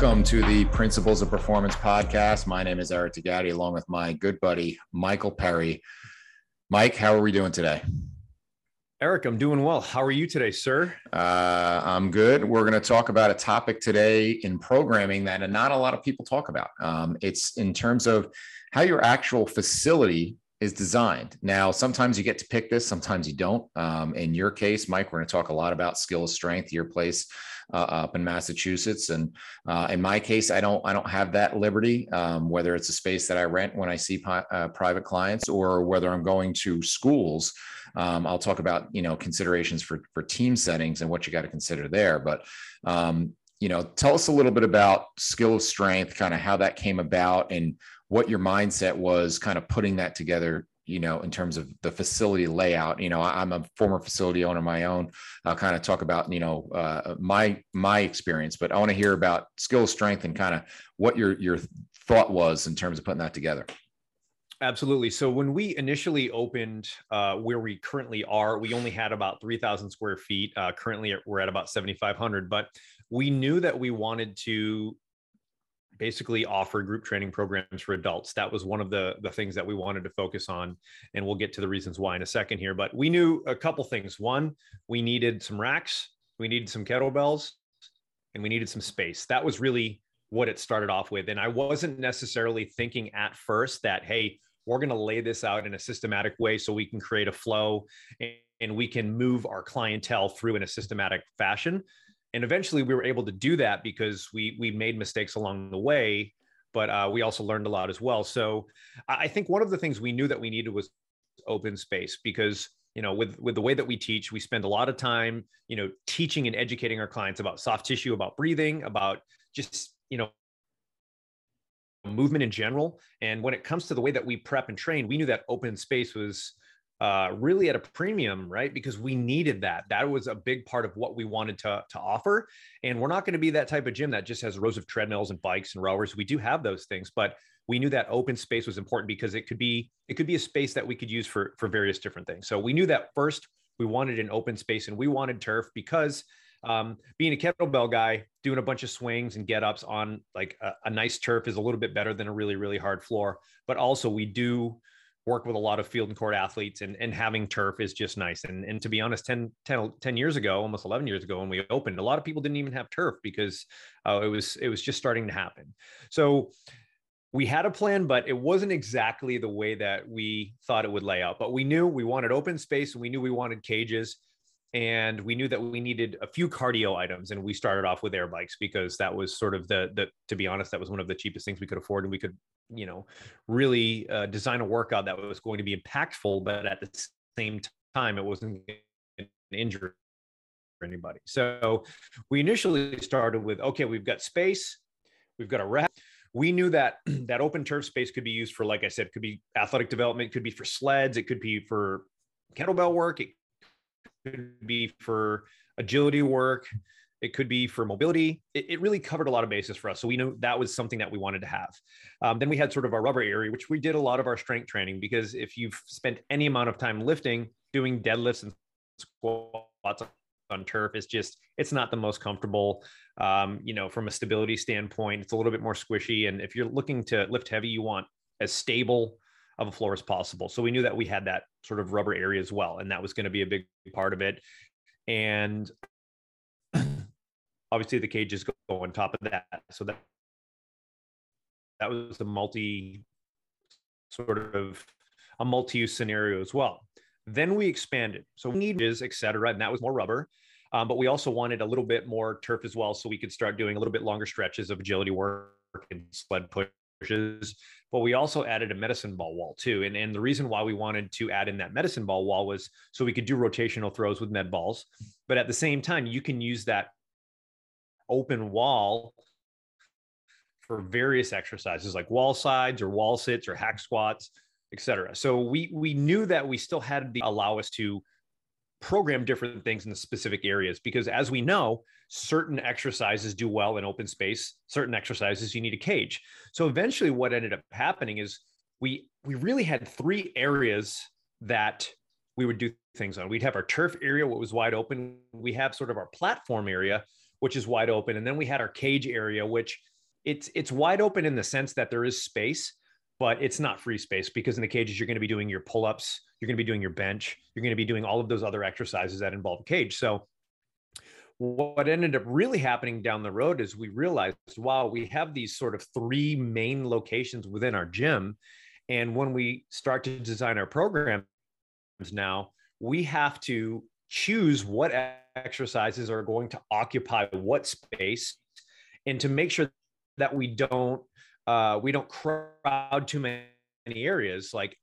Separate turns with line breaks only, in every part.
Welcome to the Principles of Performance podcast. My name is Eric D'Agati, along with my good buddy, Michael Perry. Mike, how are we doing today?
Eric, I'm doing well. How are you today, sir?
Uh, I'm good. We're going to talk about a topic today in programming that not a lot of people talk about. Um, it's in terms of how your actual facility is designed. Now, sometimes you get to pick this, sometimes you don't. Um, in your case, Mike, we're going to talk a lot about skill strength, your place up in Massachusetts. And uh, in my case, I don't I don't have that liberty. Um, whether it's a space that I rent when I see pi- uh, private clients, or whether I'm going to schools. Um, I'll talk about you know considerations for for team settings and what you got to consider there. But um, you know, tell us a little bit about skill of strength, kind of how that came about, and what your mindset was, kind of putting that together you know, in terms of the facility layout. You know, I'm a former facility owner my own. I'll kind of talk about, you know, uh, my my experience, but I want to hear about skill strength and kind of what your your thought was in terms of putting that together.
Absolutely. So when we initially opened uh, where we currently are, we only had about 3,000 square feet. Uh, currently, we're at about 7,500. But we knew that we wanted to basically offer group training programs for adults. That was one of the, the things that we wanted to focus on. And we'll get to the reasons why in a second here. But we knew a couple things. One, we needed some racks, we needed some kettlebells, and we needed some space. That was really what it started off with. And I wasn't necessarily thinking at first that, hey, we're going to lay this out in a systematic way so we can create a flow and, and we can move our clientele through in a systematic fashion and eventually we were able to do that because we we made mistakes along the way but uh, we also learned a lot as well. So i think one of the things we knew that we needed was open space because you know with with the way that we teach we spend a lot of time you know teaching and educating our clients about soft tissue about breathing about just you know movement in general. And when it comes to the way that we prep and train we knew that open space was uh, really at a premium, right? Because we needed that. That was a big part of what we wanted to, to offer. And we're not going to be that type of gym that just has rows of treadmills and bikes and rowers. We do have those things, but we knew that open space was important because it could be it could be a space that we could use for for various different things. So we knew that first we wanted an open space and we wanted turf because um, being a kettlebell guy, doing a bunch of swings and get ups on like a, a nice turf is a little bit better than a really really hard floor. But also we do work with a lot of field and court athletes and, and having turf is just nice. And, and to be honest, 10, 10, 10 years ago, almost 11 years ago, when we opened, a lot of people didn't even have turf because uh, it was, it was just starting to happen. So we had a plan, but it wasn't exactly the way that we thought it would lay out, but we knew we wanted open space and we knew we wanted cages and we knew that we needed a few cardio items and we started off with air bikes because that was sort of the the to be honest that was one of the cheapest things we could afford and we could you know really uh, design a workout that was going to be impactful but at the same time it wasn't an injury for anybody. So we initially started with okay we've got space we've got a rack we knew that that open turf space could be used for like i said could be athletic development could be for sleds it could be for kettlebell work it could be for agility work it could be for mobility. It, it, really covered a lot of bases for us so we knew that was something that we wanted to have. Um, then we had sort of our rubber area which we did a lot of our strength training because if you've spent any amount of time lifting doing deadlifts and squats on turf is just it's not the most comfortable. Um, you know from a stability standpoint it's a little bit more squishy and if you're looking to lift heavy you want as stable of a floor as possible. So we knew that we had that sort of rubber area as well, and that was going to be a big part of it. And obviously, the cages go on top of that. So that that was a multi sort of a multi-use scenario as well. Then we expanded. So we need is et cetera. And that was more rubber. Um, but we also wanted a little bit more turf as well. So we could start doing a little bit longer stretches of agility work and sled pushes. But we also added a medicine ball wall too. And, and the reason why we wanted to add in that medicine ball wall was so we could do rotational throws with med balls. But at the same time, you can use that open wall for various exercises like wall sides or wall sits or hack squats, etc. So we we knew that we still had to allow us to program different things in the specific areas because as we know certain exercises do well in open space certain exercises you need a cage. So eventually what ended up happening is we we really had three areas that we would do things on. We'd have our turf area what was wide open. We have sort of our platform area which is wide open. And then we had our cage area which it's it's wide open in the sense that there is space, but it's not free space because in the cages you're going to be doing your pull-ups, you're going to be doing your bench, you're going to be doing all of those other exercises that involve a cage. So what ended up really happening down the road is we realized wow we have these sort of three main locations within our gym and when we start to design our programs now we have to choose what exercises are going to occupy what space and to make sure that we don't uh, we don't crowd too many areas. Like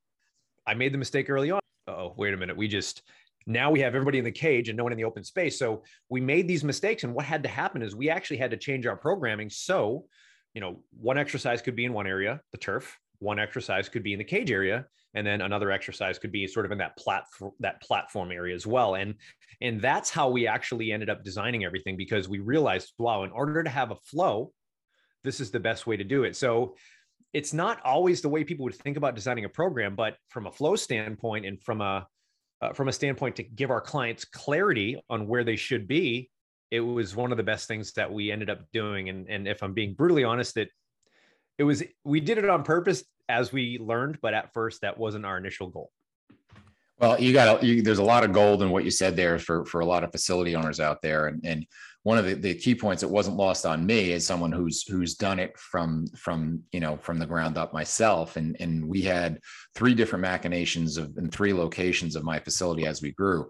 I made the mistake early on. Oh, wait a minute. We just now we have everybody in the cage and no one in the open space. So we made these mistakes, and what had to happen is we actually had to change our programming. So, you know, one exercise could be in one area, the turf. One exercise could be in the cage area, and then another exercise could be sort of in that platform that platform area as well. And and that's how we actually ended up designing everything because we realized, wow, in order to have a flow, this is the best way to do it. So it's not always the way people would think about designing a program, but from a flow standpoint and from a uh, from a standpoint to give our clients clarity on where they should be, it was one of the best things that we ended up doing. And and if I'm being brutally honest, it it was we did it on purpose as we learned, but at first that wasn't our initial goal.
Well, you got you, there's a lot of gold in what you said there for for a lot of facility owners out there, and and one of the, the key points that wasn't lost on me as someone who's who's done it from from you know from the ground up myself. And and we had three different machinations of in three locations of my facility as we grew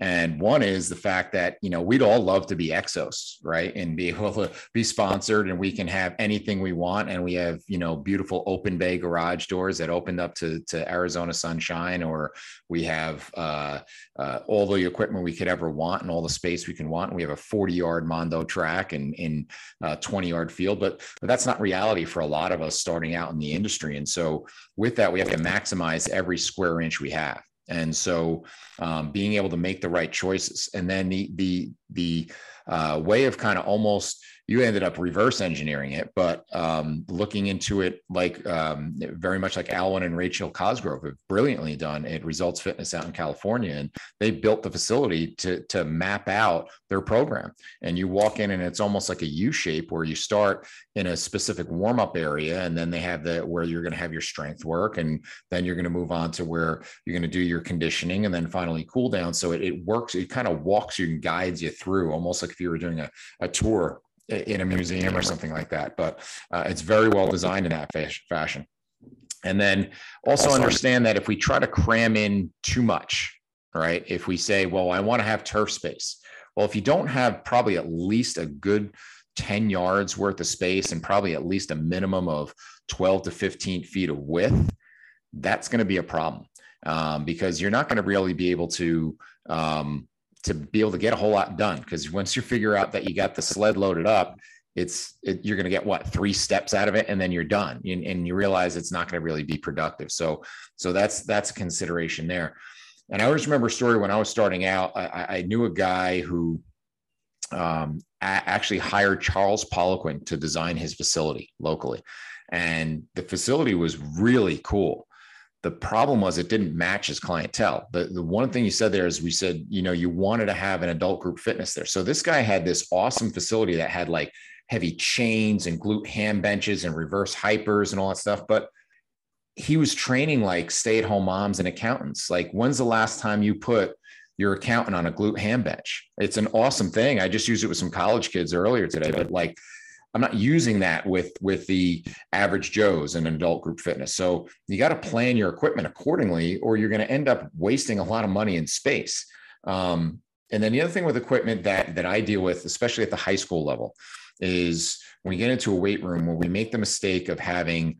and one is the fact that, you know, we'd all love to be Exos, right? And be able to be sponsored and we can have anything we want. And we have, you know, beautiful open bay garage doors that opened up to, to Arizona sunshine, or we have uh, uh, all the equipment we could ever want and all the space we can want. And we have a 40 yard Mondo track and in uh, 20 yard field, but, but that's not reality for a lot of us starting out in the industry. And so with that, we have to maximize every square inch we have. And so um, being able to make the right choices and then the, the, the uh, way of kind of almost you ended up reverse engineering it, but um, looking into it like um, very much like Alwyn and Rachel Cosgrove have brilliantly done at Results Fitness out in California, and they built the facility to to map out their program. And you walk in, and it's almost like a U shape where you start in a specific warm up area, and then they have the where you're going to have your strength work, and then you're going to move on to where you're going to do your conditioning, and then finally cool down. So it, it works. It kind of walks you and guides you through, almost like if you were doing a, a tour in a museum or something like that. But uh, it's very well designed in that fashion. And then also understand that if we try to cram in too much, right? If we say, well, I want to have turf space. Well, if you don't have probably at least a good 10 yards worth of space and probably at least a minimum of 12 to 15 feet of width, that's going to be a problem um, because you're not going to really be able to um, to be able to get a whole lot done. Because once you figure out that you got the sled loaded up, it's it, you're going to get what three steps out of it, and then you're done, and, and you realize it's not going to really be productive. So so that's that's a consideration there. And I always remember a story when I was starting out. I, I knew a guy who um, actually hired Charles Poliquin to design his facility locally, and the facility was really cool. The problem was it didn't match his clientele. The, the one thing you said there is we said, you know, you wanted to have an adult group fitness there. So this guy had this awesome facility that had like heavy chains and glute ham benches and reverse hypers and all that stuff. But he was training like stay at home moms and accountants. Like, when's the last time you put your accountant on a glute ham bench? It's an awesome thing. I just used it with some college kids earlier today, but like, I'm not using that with with the average Joes in adult group fitness. So you got to plan your equipment accordingly, or you're going to end up wasting a lot of money in space. Um, and then the other thing with equipment that that I deal with, especially at the high school level, is when we get into a weight room where we make the mistake of having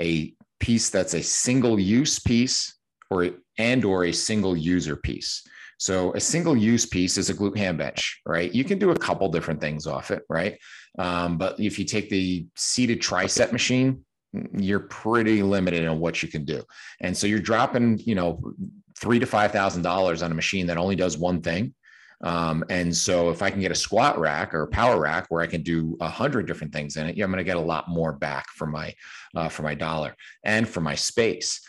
a piece that's a single use piece or and or a single user piece. So a single use piece is a glute ham bench, right? You can do a couple different things off it, right? Um, but if you take the seated tricep machine, you're pretty limited on what you can do. And so you're dropping, you know, three to five thousand dollars on a machine that only does one thing. Um, and so if I can get a squat rack or a power rack where I can do a hundred different things in it, yeah, I'm going to get a lot more back for my uh, for my dollar and for my space.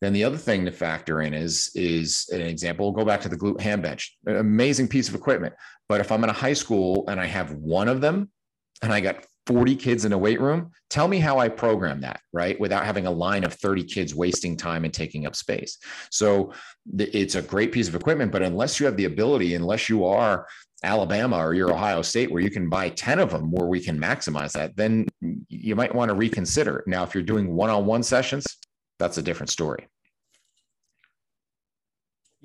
Then the other thing to factor in is is an example. We'll go back to the glute ham bench, an amazing piece of equipment. But if I'm in a high school and I have one of them, and I got 40 kids in a weight room, tell me how I program that, right? Without having a line of 30 kids wasting time and taking up space. So it's a great piece of equipment, but unless you have the ability, unless you are Alabama or you're Ohio State where you can buy 10 of them where we can maximize that, then you might want to reconsider. Now, if you're doing one on one sessions, that's a different story.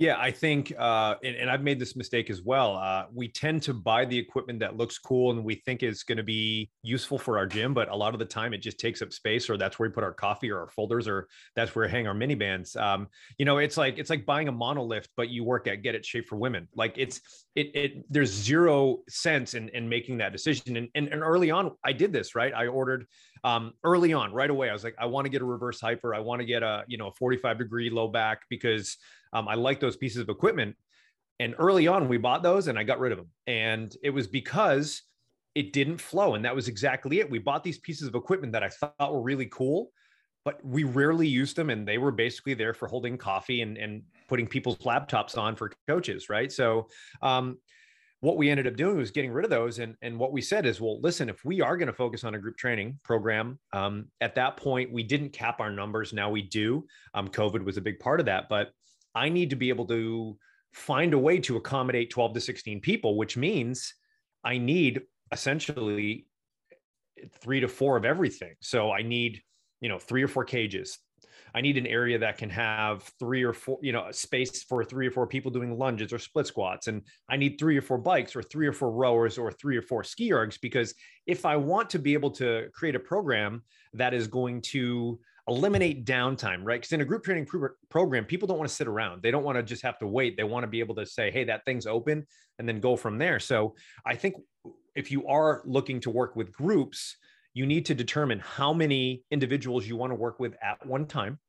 Yeah, I think, uh, and, and, I've made this mistake as well. Uh, we tend to buy the equipment that looks cool and we think is going to be useful for our gym, but a lot of the time it just takes up space, or that's where we put our coffee or our folders, or that's where we hang our mini bands. Um, you know, it's like it's like buying a monolift, but you work at Get In Shape for Women. Like it's it it there's zero sense in in making that decision. And and, and early on, I did this right. I ordered um, early on right away. I was like, I want to get a reverse hyper. I want to get a you know a 45 degree low back because um, I like those pieces of equipment. And early on, we bought those and I got rid of them. And it was because it didn't flow. And that was exactly it. We bought these pieces of equipment that I thought were really cool, but we rarely used them. And they were basically there for holding coffee and, and putting people's laptops on for coaches. Right. So, um, what we ended up doing was getting rid of those. And, and what we said is, well, listen, if we are going to focus on a group training program, um, at that point, we didn't cap our numbers. Now we do. Um, COVID was a big part of that. But I need to be able to find a way to accommodate 12 to 16 people, which means I need essentially three to four of everything. So I need, you know, three or four cages. I need an area that can have three or four, you know, space for three or four people doing lunges or split squats. And I need three or four bikes or three or four rowers or three or four ski ergs because if I want to be able to create a program that is going to eliminate downtime, right? Because in a group training pro- program, people don't want to sit around. They don't want to just have to wait. They want to be able to say, hey, that thing's open and then go from there. So I think if you are looking to work with groups, you need to determine how many individuals you want to work with at one time.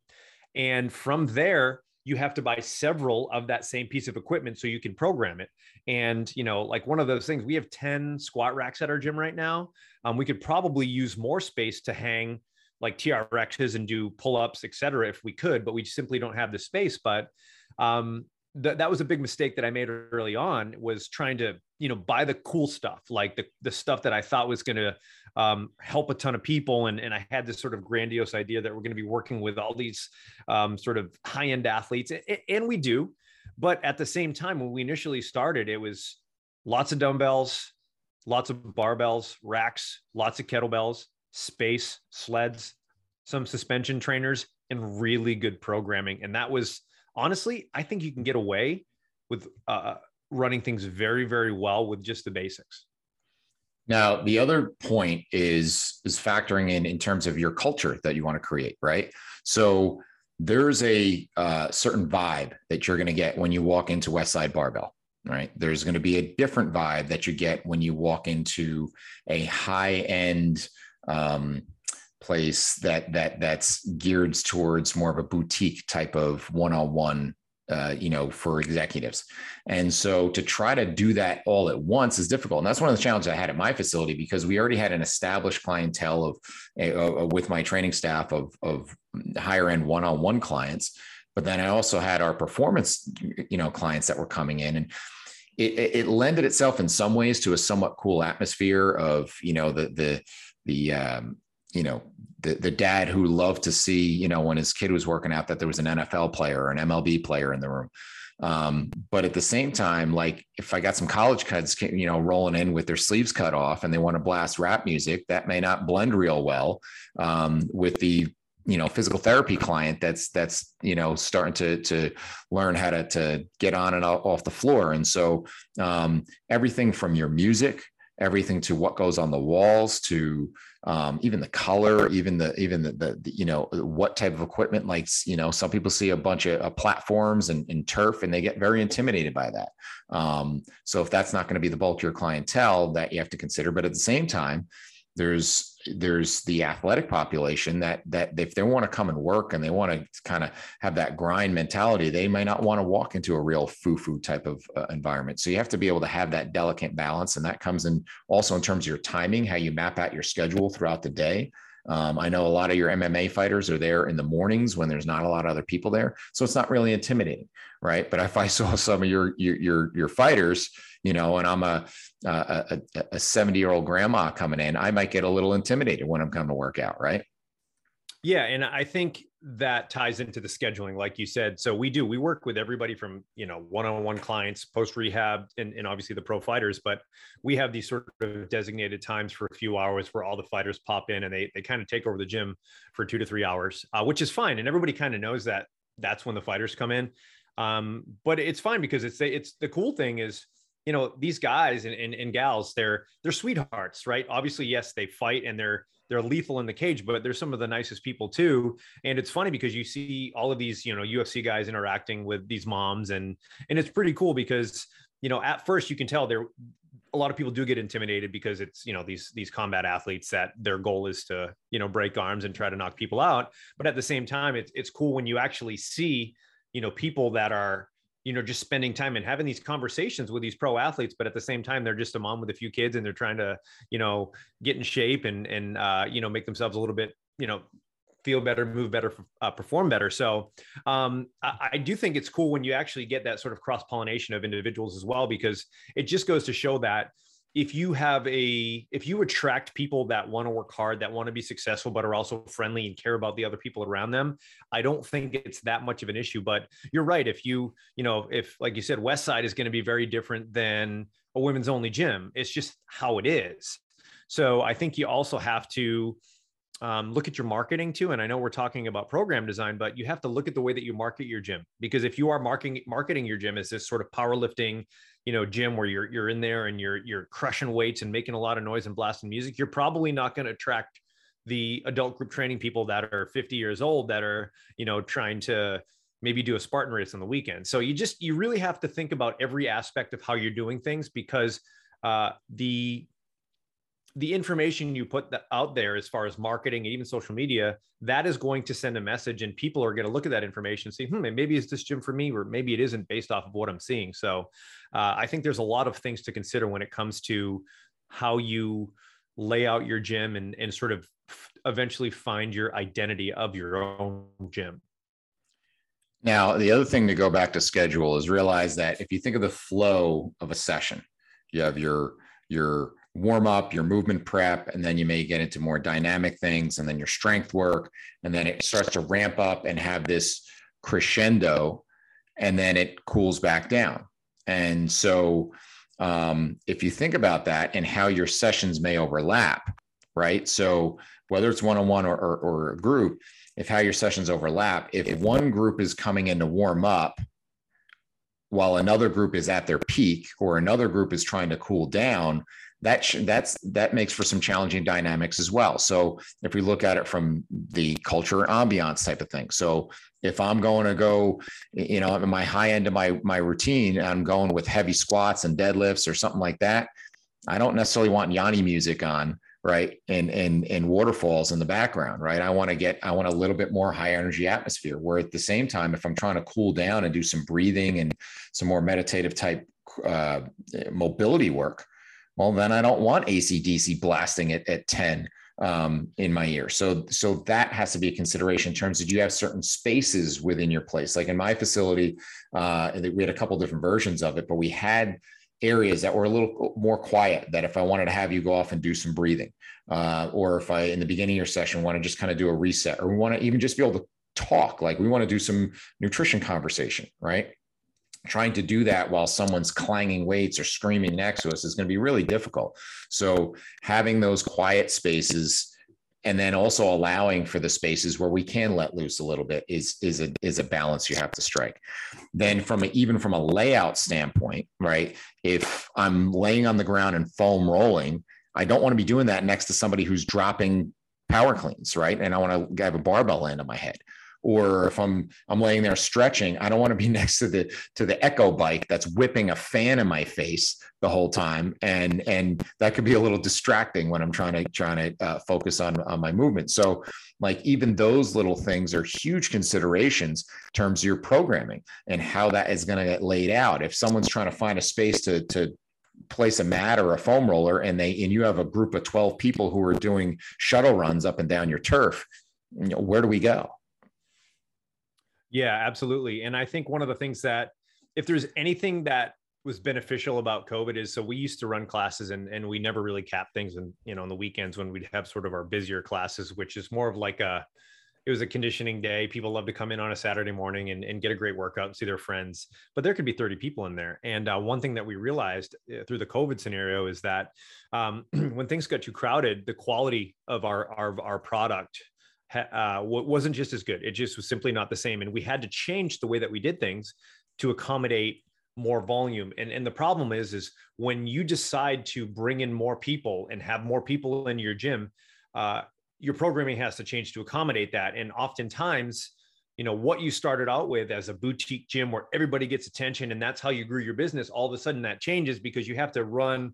And from there, you have to buy several of that same piece of equipment so you can program it. And, you know, like one of those things, we have 10 squat racks at our gym right now. Um, we could probably use more space to hang like TRXs and do pull ups, et cetera, if we could, but we simply don't have the space. But um, th- that was a big mistake that I made early on was trying to, you know, buy the cool stuff, like the, the stuff that I thought was going to um, help a ton of people. And, and I had this sort of grandiose idea that we're going to be working with all these um, sort of high end athletes. And we do. But at the same time, when we initially started, it was lots of dumbbells, lots of barbells, racks, lots of kettlebells space, sleds, some suspension trainers, and really good programming. And that was honestly, I think you can get away with uh, running things very, very well with just the basics.
Now, the other point is is factoring in in terms of your culture that you want to create, right? So there's a uh, certain vibe that you're going to get when you walk into Westside Barbell, right? There's going to be a different vibe that you get when you walk into a high end um, place that that that's geared towards more of a boutique type of one-on-one uh, you know, for executives. And so to try to do that all at once is difficult. And that's one of the challenges I had at my facility because we already had an established clientele of uh, with my training staff of, of higher end one-on-one clients. But then I also had our performance, you know, clients that were coming in and it, it lended itself in some ways to a somewhat cool atmosphere of, you know, the, the, the um, you know the the dad who loved to see you know when his kid was working out that there was an NFL player or an MLB player in the room. Um, but at the same time, like if I got some college kids, you know, rolling in with their sleeves cut off and they want to blast rap music, that may not blend real well um, with the you know physical therapy client that's that's you know starting to to learn how to to get on and off the floor and so um, everything from your music everything to what goes on the walls to um, even the color even the even the, the, the, you know what type of equipment like you know some people see a bunch of uh, platforms and, and, turf and they get very intimidated by that. Um, so if that's not going to be the bulk of your clientele that you have to consider but at the same time there's there's the athletic population that that if they want to come and work and they want to kind of have that grind mentality they may not want to walk into a real foo-foo type of uh, environment so you have to be able to have that delicate balance and that comes in also in terms of your timing how you map out your schedule throughout the day um, I know a lot of your MMA fighters are there in the mornings when there's not a lot of other people there, so it's not really intimidating, right? But if I saw some of your your your, your fighters, you know, and I'm a a, a 70 year old grandma coming in, I might get a little intimidated when I'm coming to work out, right?
Yeah, and I think that ties into the scheduling, like you said. So we do we work with everybody from you know one-on-one clients, post rehab, and, and obviously the pro fighters. But we have these sort of designated times for a few hours where all the fighters pop in and they they kind of take over the gym for two to three hours, uh, which is fine, and everybody kind of knows that that's when the fighters come in. Um, but it's fine because it's it's the cool thing is you know these guys and, and, and gals they're they're sweethearts right? Obviously yes they fight and they're they're lethal in the cage but they're some of the nicest people too. And it's funny because you see all of these you know ufc guys interacting with these moms and and it's pretty cool because you know at first you can tell they're a lot of people do get intimidated because it's you know these these combat athletes that their goal is to you know break arms and try to knock people out. But at the same time it's it's cool when you actually see you know people that are you know just spending time and having these conversations with these pro athletes but at the same time they're just a mom with a few kids and they're trying to you know get in shape and and uh, you know make themselves a little bit you know feel better move better uh, perform better. So um, I, I do think it's cool when you actually get that sort of cross pollination of individuals as well because it just goes to show that if you have a if you attract people that want to work hard that want to be successful but are also friendly and care about the other people around them i don't think it's that much of an issue. But you're right if you you know if like you said west side is going to be very different than a women's only gym. It's just how it is. So i think you also have to um, look at your marketing too. And I know we're talking about program design, but you have to look at the way that you market your gym because if you are marketing marketing your gym as this sort of powerlifting, you know, gym where you're you're in there and you're you're crushing weights and making a lot of noise and blasting music, you're probably not going to attract the adult group training people that are 50 years old that are you know trying to maybe do a Spartan race on the weekend. So you just you really have to think about every aspect of how you're doing things because uh, the the information you put out there as far as marketing and even social media that is going to send a message and people are going to look at that information and say hmm maybe is this gym for me or maybe it isn't based off of what i'm seeing. So uh, i think there's a lot of things to consider when it comes to how you lay out your gym and, and sort of eventually find your identity of your own gym.
Now the other thing to go back to schedule is realize that if you think of the flow of a session you have your your warm up, your movement prep, and then you may get into more dynamic things and then your strength work. And then it starts to ramp up and have this crescendo and then it cools back down. And so, um, if you think about that and how your sessions may overlap, right? So, whether it's one on one or, or a group, if how your sessions overlap, if one group is coming in to warm up while another group is at their peak or another group is trying to cool down, that sh- that's that makes for some challenging dynamics as well. So if we look at it from the culture ambiance type of thing, so if I'm going to go, you know, my high end of my my routine, I'm going with heavy squats and deadlifts or something like that. I don't necessarily want Yanni music on, right? And and and waterfalls in the background, right? I want to get I want a little bit more high energy atmosphere. Where at the same time, if I'm trying to cool down and do some breathing and some more meditative type uh, mobility work, well, then I don't want ACDC blasting it at 10 um, in my ear. So, so that has to be a consideration in terms of do you have certain spaces within your place? Like in my facility, uh, we had a couple different versions of it, but we had areas that were a little more quiet that if I wanted to have you go off and do some breathing, uh, or if I, in the beginning of your session, want to just kind of do a reset, or we want to even just be able to talk, like we want to do some nutrition conversation, right? trying to do that while someone's clanging weights or screaming next to us is going to be really difficult. So having those quiet spaces and then also allowing for the spaces where we can let loose a little bit is is a is a balance you have to strike. Then from a, even from a layout standpoint right if i'm laying on the ground and foam rolling i don't want to be doing that next to somebody who's dropping power cleans right? And i want to have a barbell land on my head or if I'm I'm laying there stretching, I don't want to be next to the to the echo bike that's whipping a fan in my face the whole time, and and that could be a little distracting when I'm trying to trying to uh, focus on on my movement. So, like even those little things are huge considerations in terms of your programming and how that is going to get laid out. If someone's trying to find a space to to place a mat or a foam roller and they and you have a group of 12 people who are doing shuttle runs up and down your turf you know, where do we go
yeah, absolutely. And I think one of the things that, if there's anything that was beneficial about COVID is so we used to run classes and, and we never really capped things and you know on the weekends when we'd have sort of our busier classes, which is more of like a it was a conditioning day. People love to come in on a Saturday morning and, and get a great workout and see their friends. But there could be 30 people in there. And uh, one thing that we realized uh, through the COVID scenario is that um, when things got too crowded, the quality of our, our, our product uh, wasn't just as good. It just was simply not the same. And we had to change the way that we did things to accommodate more volume. And, and the problem is, is when you decide to bring in more people and have more people in your gym, uh, your programming has to change to accommodate that. And oftentimes, you know, what you started out with as a boutique gym where everybody gets attention and that's how you grew your business, all of a sudden that changes because you have to run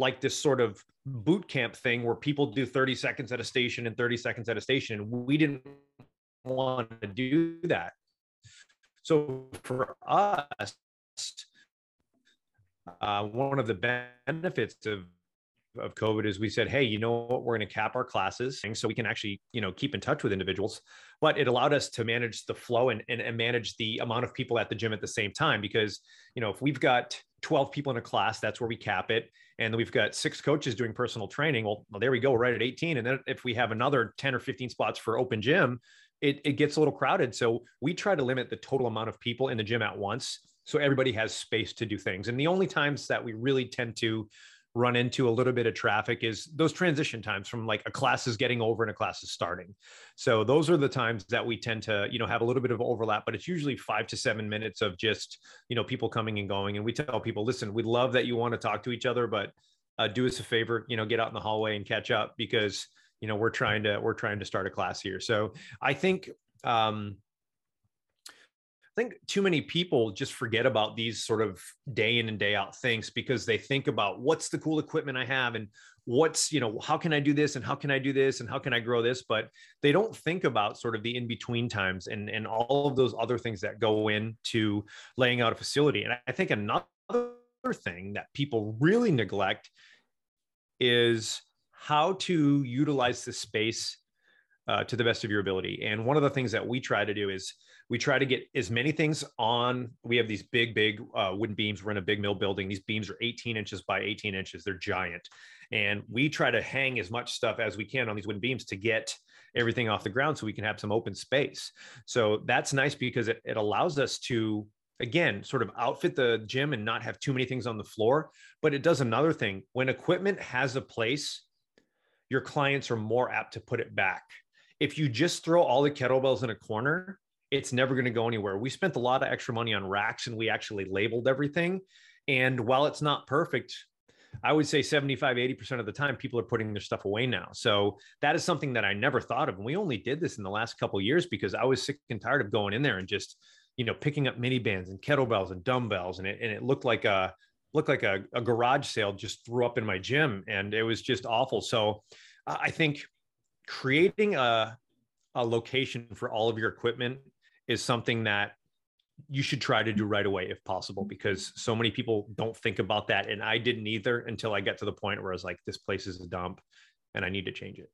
like this sort of boot camp thing where people do 30 seconds at a station and 30 seconds at a station. We didn't want to do that. So for us, uh, one of the benefits of of COVID is we said, hey, you know what, we're going to cap our classes so we can actually, you know, keep in touch with individuals. But it allowed us to manage the flow and, and, and manage the amount of people at the gym at the same time. Because, you know, if we've got 12 people in a class, that's where we cap it. And we've got six coaches doing personal training. Well, well there we go, right at 18. And then if we have another 10 or 15 spots for open gym, it, it gets a little crowded. So we try to limit the total amount of people in the gym at once. So everybody has space to do things. And the only times that we really tend to run into a little bit of traffic is those transition times from like a class is getting over and a class is starting. So those are the times that we tend to, you know, have a little bit of overlap, but it's usually five to seven minutes of just, you know, people coming and going. And we tell people, listen, we love that you want to talk to each other, but uh, do us a favor, you know, get out in the hallway and catch up because, you know, we're trying to, we're trying to start a class here. So I think, um, I think too many people just forget about these sort of day in and day out things because they think about what's the cool equipment I have and what's, you know, how can I do this and how can I do this and how can I grow this? But they don't think about sort of the in between times and, and all of those other things that go into laying out a facility. And I think another thing that people really neglect is how to utilize the space uh, to the best of your ability. And one of the things that we try to do is we try to get as many things on. We have these big, big uh, wooden beams. We're in a big mill building. These beams are 18 inches by 18 inches. They're giant. And we try to hang as much stuff as we can on these wooden beams to get everything off the ground so we can have some open space. So that's nice because it, it allows us to again sort of outfit the gym and not have too many things on the floor but it does another thing when equipment has a place your clients are more apt to put it back if you just throw all the kettlebells in a corner it's never going to go anywhere. We spent a lot of extra money on racks and we actually labeled everything. And while it's not perfect, I would say 75, 80% of the time, people are putting their stuff away now. So that is something that I never thought of. And we only did this in the last couple years because I was sick and tired of going in there and just, you know, picking up mini bands and kettlebells and dumbbells. And it, and it looked like a, looked like a, a garage sale just threw up in my gym and it was just awful. So uh, I think creating a, a location for all of your equipment is something that you should try to do right away if possible because so many people don't think about that. And i didn't either until i got to the point where i was like this place is a dump and i need to change it.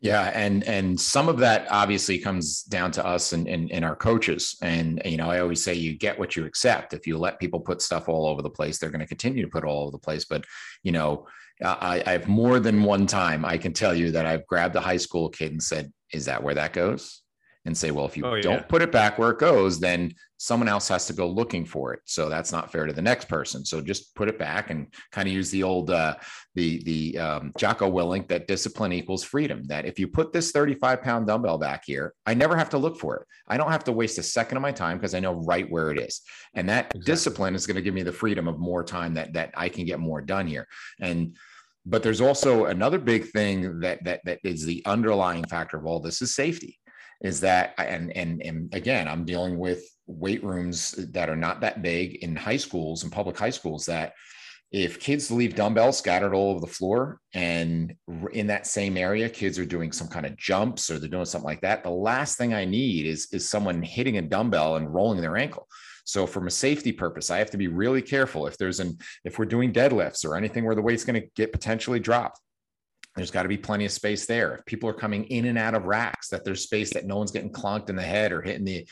Yeah. And and some of that obviously comes down to us and, and, and our coaches. And you know i always say you get what you accept. If you let people put stuff all over the place they're going to continue to put all over the place. But you know I, I have more than one time i can tell you that i've grabbed a high school kid and said is that where that goes and say, well, if you oh, yeah. don't put it back where it goes, then someone else has to go looking for it. So that's not fair to the next person. So just put it back and kind of use the old uh, the the um, Jocko Willink that discipline equals freedom. That if you put this 35 pound dumbbell back here, I never have to look for it. I don't have to waste a second of my time because I know right where it is. And that exactly. discipline is going to give me the freedom of more time that that I can get more done here. And but there's also another big thing that that that is the underlying factor of all this is safety is that and and and again i'm dealing with weight rooms that are not that big in high schools and public high schools that if kids leave dumbbells scattered all over the floor and in that same area kids are doing some kind of jumps or they're doing something like that the last thing i need is is someone hitting a dumbbell and rolling their ankle. So from a safety purpose i have to be really careful. If there's an if we're doing deadlifts or anything where the weight's going to get potentially dropped there's got to be plenty of space there. If people are coming in and out of racks, that there's space that no one's getting clunked in the head or hitting the,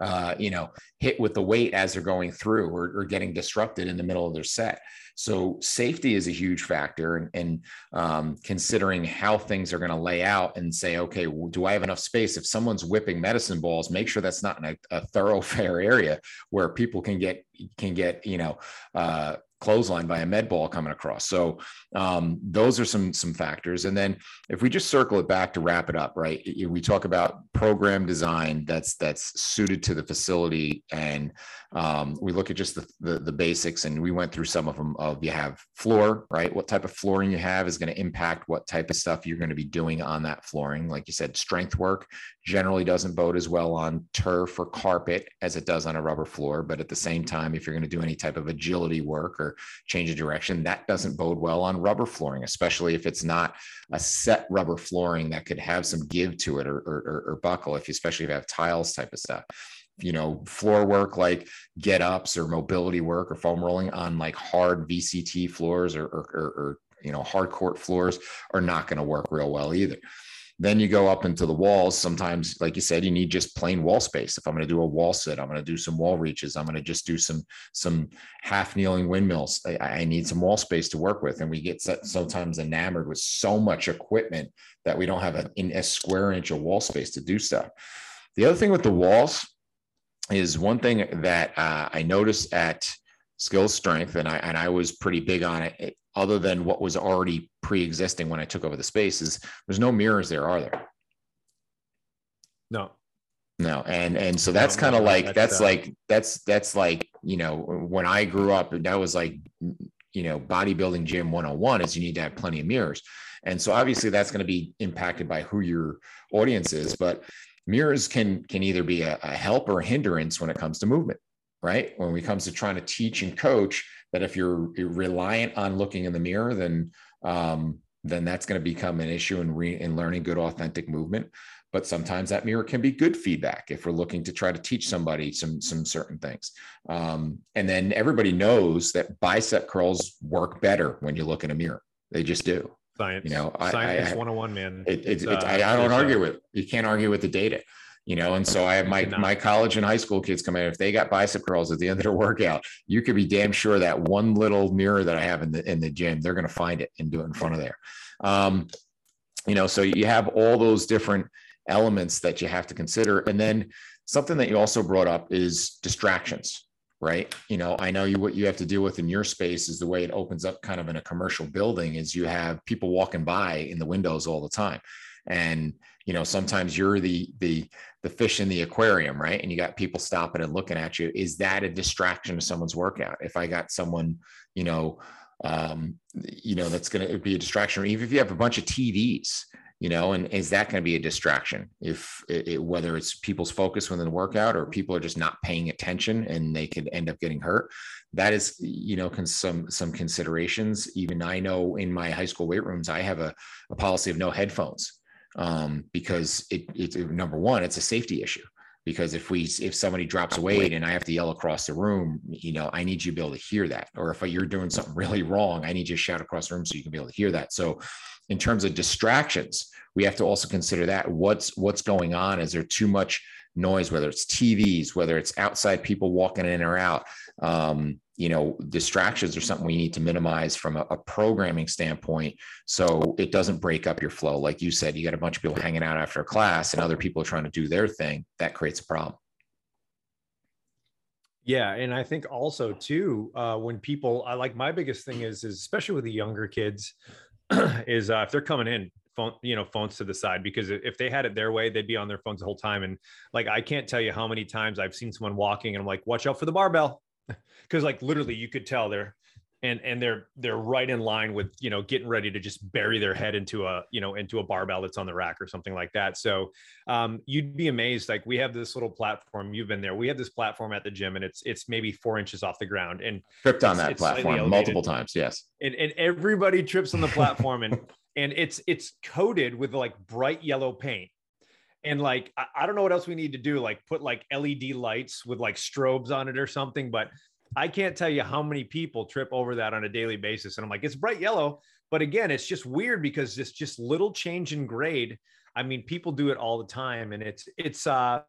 uh, you know, hit with the weight as they're going through or, or, getting disrupted in the middle of their set. So safety is a huge factor, and, and um, considering how things are going to lay out and say, okay, well, do I have enough space? If someone's whipping medicine balls, make sure that's not in a, a thoroughfare area where people can get can get you know uh, clothesline by a med ball coming across. So um, those are some some factors. And then if we just circle it back to wrap it up, right? We talk about program design that's that's suited to the facility, and um, we look at just the, the, the basics. And we went through some of them. Of you have floor, right? What type of flooring you have is going to impact what type of stuff you're going to be doing on that flooring. Like you said, strength work generally doesn't bode as well on turf or carpet as it does on a rubber floor. But at the same time, if you're going to do any type of agility work or change of direction, that doesn't bode well on rubber flooring, especially if it's not a set rubber flooring that could have some give to it or, or, or buckle, if you, especially if you have tiles type of stuff. You know floor work like get ups or mobility work or foam rolling on like hard vct floors or, or, or you know hard court floors are not going to work real well either then you go up into the walls. Sometimes, like you said, you need just plain wall space. If I'm going to do a wall sit, I'm going to do some wall reaches. I'm going to just do some some half kneeling windmills. I, I need some wall space to work with, and we get sometimes enamored with so much equipment that we don't have a, in a square inch of wall space to do stuff. The other thing with the walls is one thing that uh, I noticed at Skills Strength, and I and I was pretty big on it other than what was already pre-existing when I took over the spaces. There's no mirrors there, are there?
No.
No, and and so that's no, kind of no, like that's, that's uh, like that's that's like you know when I grew up that was like you know bodybuilding gym 101 is you need to have plenty of mirrors, and so obviously that's going to be impacted by who your audience is, but mirrors can can either be a, a help or a hindrance when it comes to movement, right? When it comes to trying to teach and coach, that if you're, reliant on looking in the mirror, then um, then that's going to become an issue in, re- in learning good authentic movement. But sometimes that mirror can be good feedback if we're looking to try to teach somebody some some certain things. Um, and then everybody knows that bicep curls work better when you look in a mirror. They just do.
Science, you know, science I, I, 101, man.
It, it, uh, I, I don't argue with you can't argue with the data you know and so i have my my college and high school kids come in if they got bicep curls at the end of their workout you could be damn sure that one little mirror that i have in the in the gym they're going to find it and do it in front of there. Um, you know so you have all those different elements that you have to consider. And then something that you also brought up is distractions right? You know i know you what you have to deal with in your space is the way it opens up kind of in a commercial building is you have people walking by in the windows all the time. And you know sometimes you're the the the fish in the aquarium right? And you got people stopping and looking at you. Is that a distraction to someone's workout? If i got someone you know um you know that's going to be a distraction or even if you have a bunch of tvs you know and is that going to be a distraction? If it, whether it's people's focus within the workout or people are just not paying attention and they could end up getting hurt that is you know some some considerations. Even i know in my high school weight rooms i have a, a policy of no headphones um, because it, it's number one, it's a safety issue. Because if we if somebody drops a weight and I have to yell across the room, you know, I need you to be able to hear that. Or if you're doing something really wrong, I need you to shout across the room so you can be able to hear that. So, in terms of distractions, we have to also consider that what's what's going on. Is there too much noise, whether it's TVs, whether it's outside people walking in or out. Um, you know, distractions are something we need to minimize from a, a, programming standpoint so it doesn't break up your flow. Like you said, you got a bunch of people hanging out after a class and other people are trying to do their thing. That creates a problem.
Yeah, and I think also too, uh, when people, I like my biggest thing is, is especially with the younger kids, is uh, if they're coming in, phone, you know, phones to the side because if they had it their way, they'd be on their phones the whole time. And like, I can't tell you how many times I've seen someone walking and I'm like, watch out for the barbell, because like literally you could tell they're and and they're they're right in line with you know getting ready to just bury their head into a you know into a barbell that's on the rack or something like that. So um, you'd be amazed like we have this little platform. You've been there. We have this platform at the gym and it's it's maybe four inches off the ground and
tripped on that platform multiple times yes.
And, and everybody trips on the platform and and it's it's coated with like bright yellow paint and like I, I don't know what else we need to do like put like led lights with like strobes on it or something but I can't tell you how many people trip over that on a daily basis. And I'm like, it's bright yellow. But again, it's just weird because it's just little change in grade. I mean, people do it all the time. And it's, it's, uh,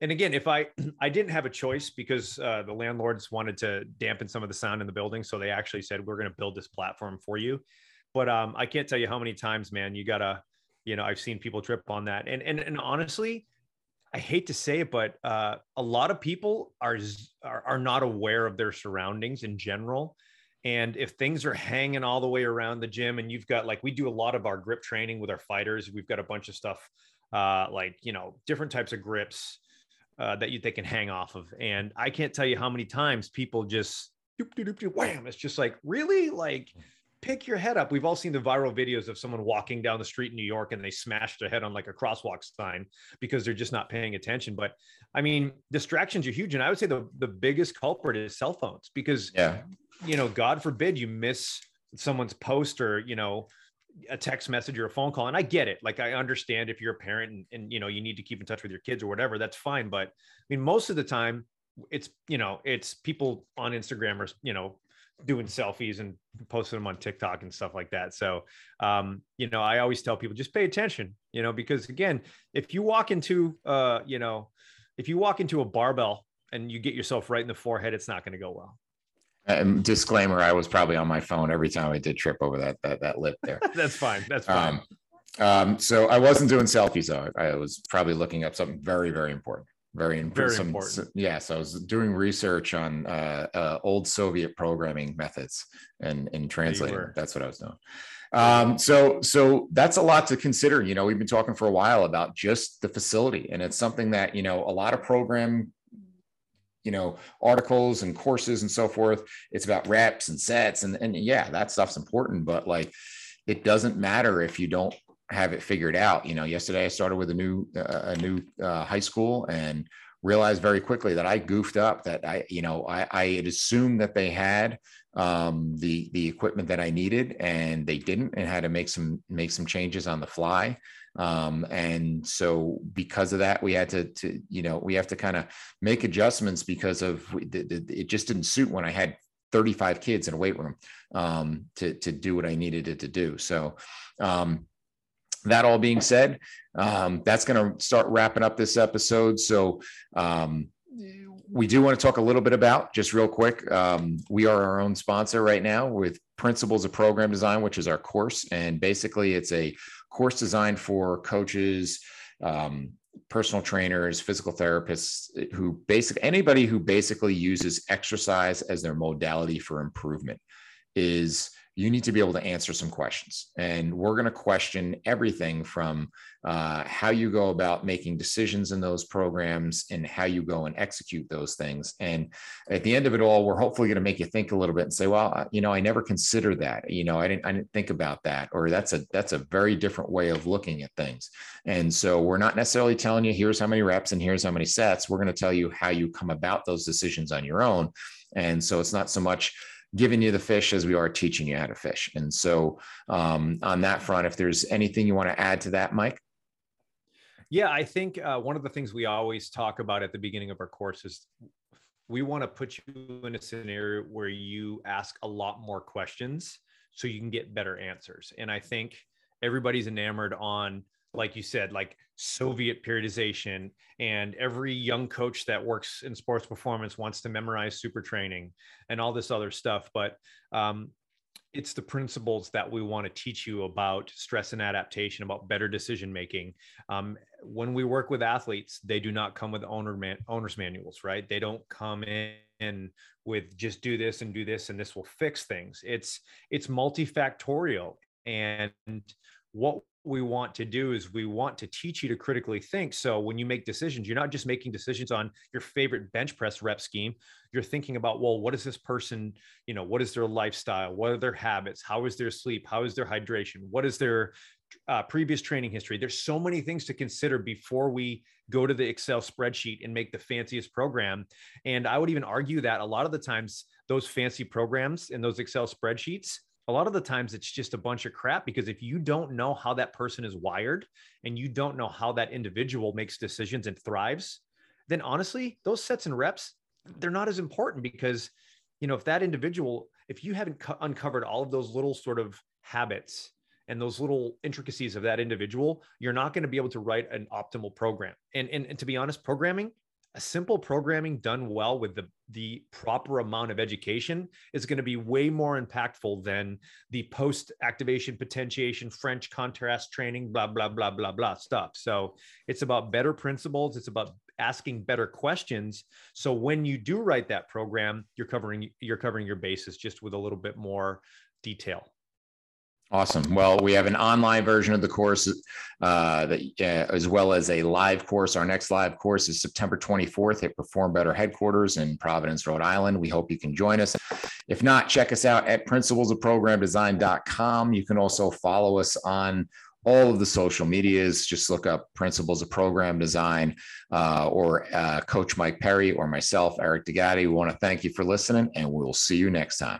and again, if I, I didn't have a choice because uh, the landlords wanted to dampen some of the sound in the building. So they actually said, we're going to build this platform for you. But um, I can't tell you how many times, man, you gotta, you know, I've seen people trip on that. And, and, and honestly, I hate to say it, but uh, a lot of people are, are, are not aware of their surroundings in general. And if things are hanging all the way around the gym, and you've got like we do a lot of our grip training with our fighters, we've got a bunch of stuff uh, like you know different types of grips uh, that you they can hang off of. And I can't tell you how many times people just doop, doop, doop, wham. It's just like really like pick your head up. We've all seen the viral videos of someone walking down the street in New York and they smash their head on like a crosswalk sign because they're just not paying attention. But I mean, distractions are huge. And I would say the, the biggest culprit is cell phones because, yeah. you know, God forbid you miss someone's post or, you know, a text message or a phone call. And I get it. Like I understand if you're a parent and, and you know, you need to keep in touch with your kids or whatever, that's fine. But I mean, most of the time it's, you know, it's people on Instagram or, you know, doing selfies and posting them on TikTok and stuff like that. So, um, you know, I always tell people just pay attention, you know, because again, if you walk into, uh, you know, if you walk into a barbell and you get yourself right in the forehead, it's not going to go well.
Um, disclaimer: I was probably on my phone every time I did trip over that that, that lip there.
That's fine. That's fine.
Um, um, so I wasn't doing selfies though. I was probably looking up something very, very important very,
very some, important.
Yes, I was doing research on uh, uh, old Soviet programming methods and and translating. That's what I was doing. Um, so so that's a lot to consider. You know, we've been talking for a while about just the facility, and it's something that you know a lot of program you know articles and courses and so forth it's about reps and sets and and yeah that stuff's important but like it doesn't matter if you don't have it figured out. You know, yesterday I started with a new uh, a new uh, high school and realized very quickly that I goofed up. That I, you know, I, I had assumed that they had um, the the equipment that I needed, and they didn't, and had to make some make some changes on the fly. Um, and so because of that, we had to, to you know, we have to kind of make adjustments because of it just didn't suit when I had 35 kids in a weight room um, to to do what I needed it to do. So um, that all being said, um, that's going to start wrapping up this episode. So, um, we do want to talk a little bit about just real quick. Um, we are our own sponsor right now with Principles of Program Design, which is our course. And basically, it's a course designed for coaches, um, personal trainers, physical therapists who basically anybody who basically uses exercise as their modality for improvement is you need to be able to answer some questions. And we're going to question everything from uh, how you go about making decisions in those programs and how you go and execute those things. And at the end of it all, we're hopefully going to make you think a little bit and say, well, you know, I never considered that. You know, I didn't, I didn't think about that. Or that's a that's a very different way of looking at things. And so we're not necessarily telling you here's how many reps and here's how many sets. We're going to tell you how you come about those decisions on your own. And so it's not so much giving you the fish as we are teaching you how to fish. And so, um, on that front, if there's anything you want to add to that, Mike.
Yeah, I think uh, one of the things we always talk about at the beginning of our course is we want to put you in a scenario where you ask a lot more questions so you can get better answers. And I think everybody's enamored on like you said, like Soviet periodization, and every young coach that works in sports performance wants to memorize super training and all this other stuff. But um, it's the principles that we want to teach you about stress and adaptation, about better decision making. Um, when we work with athletes, they do not come with owner man, owners manuals, right? They don't come in with just do this and do this and this will fix things. It's it's multifactorial, and what we want to do is we want to teach you to critically think. So when you make decisions, you're not just making decisions on your favorite bench press rep scheme. You're thinking about, well, what is this person, you know, what is their lifestyle? What are their habits? How is their sleep? How is their hydration? What is their uh, previous training history? There's so many things to consider before we go to the Excel spreadsheet and make the fanciest program. And I would even argue that a lot of the times those fancy programs and those Excel spreadsheets, a lot of the times it's just a bunch of crap because if you don't know how that person is wired and you don't know how that individual makes decisions and thrives, then honestly, those sets and reps, they're not as important because, you know, if that individual, if you haven't cu- uncovered all of those little sort of habits and those little intricacies of that individual, you're not going to be able to write an optimal program. And, and, and to be honest, programming, a simple programming done well with the, the proper amount of education is going to be way more impactful than the post activation potentiation french contrast training blah blah blah blah blah stuff. So it's about better principles it's about asking better questions. So when you do write that program you're covering you're covering your bases just with a little bit more detail
Awesome. Well, we have an online version of the course, uh, that, uh, as well as a live course. Our next live course is September 24th at Perform Better headquarters in Providence, Rhode Island. We hope you can join us. If not, check us out at principlesofprogramdesign.com. You can also follow us on all of the social medias. Just look up Principles of Program Design uh, or uh, Coach Mike Perry or myself, Eric D'Agati. We want to thank you for listening, and we'll see you next time.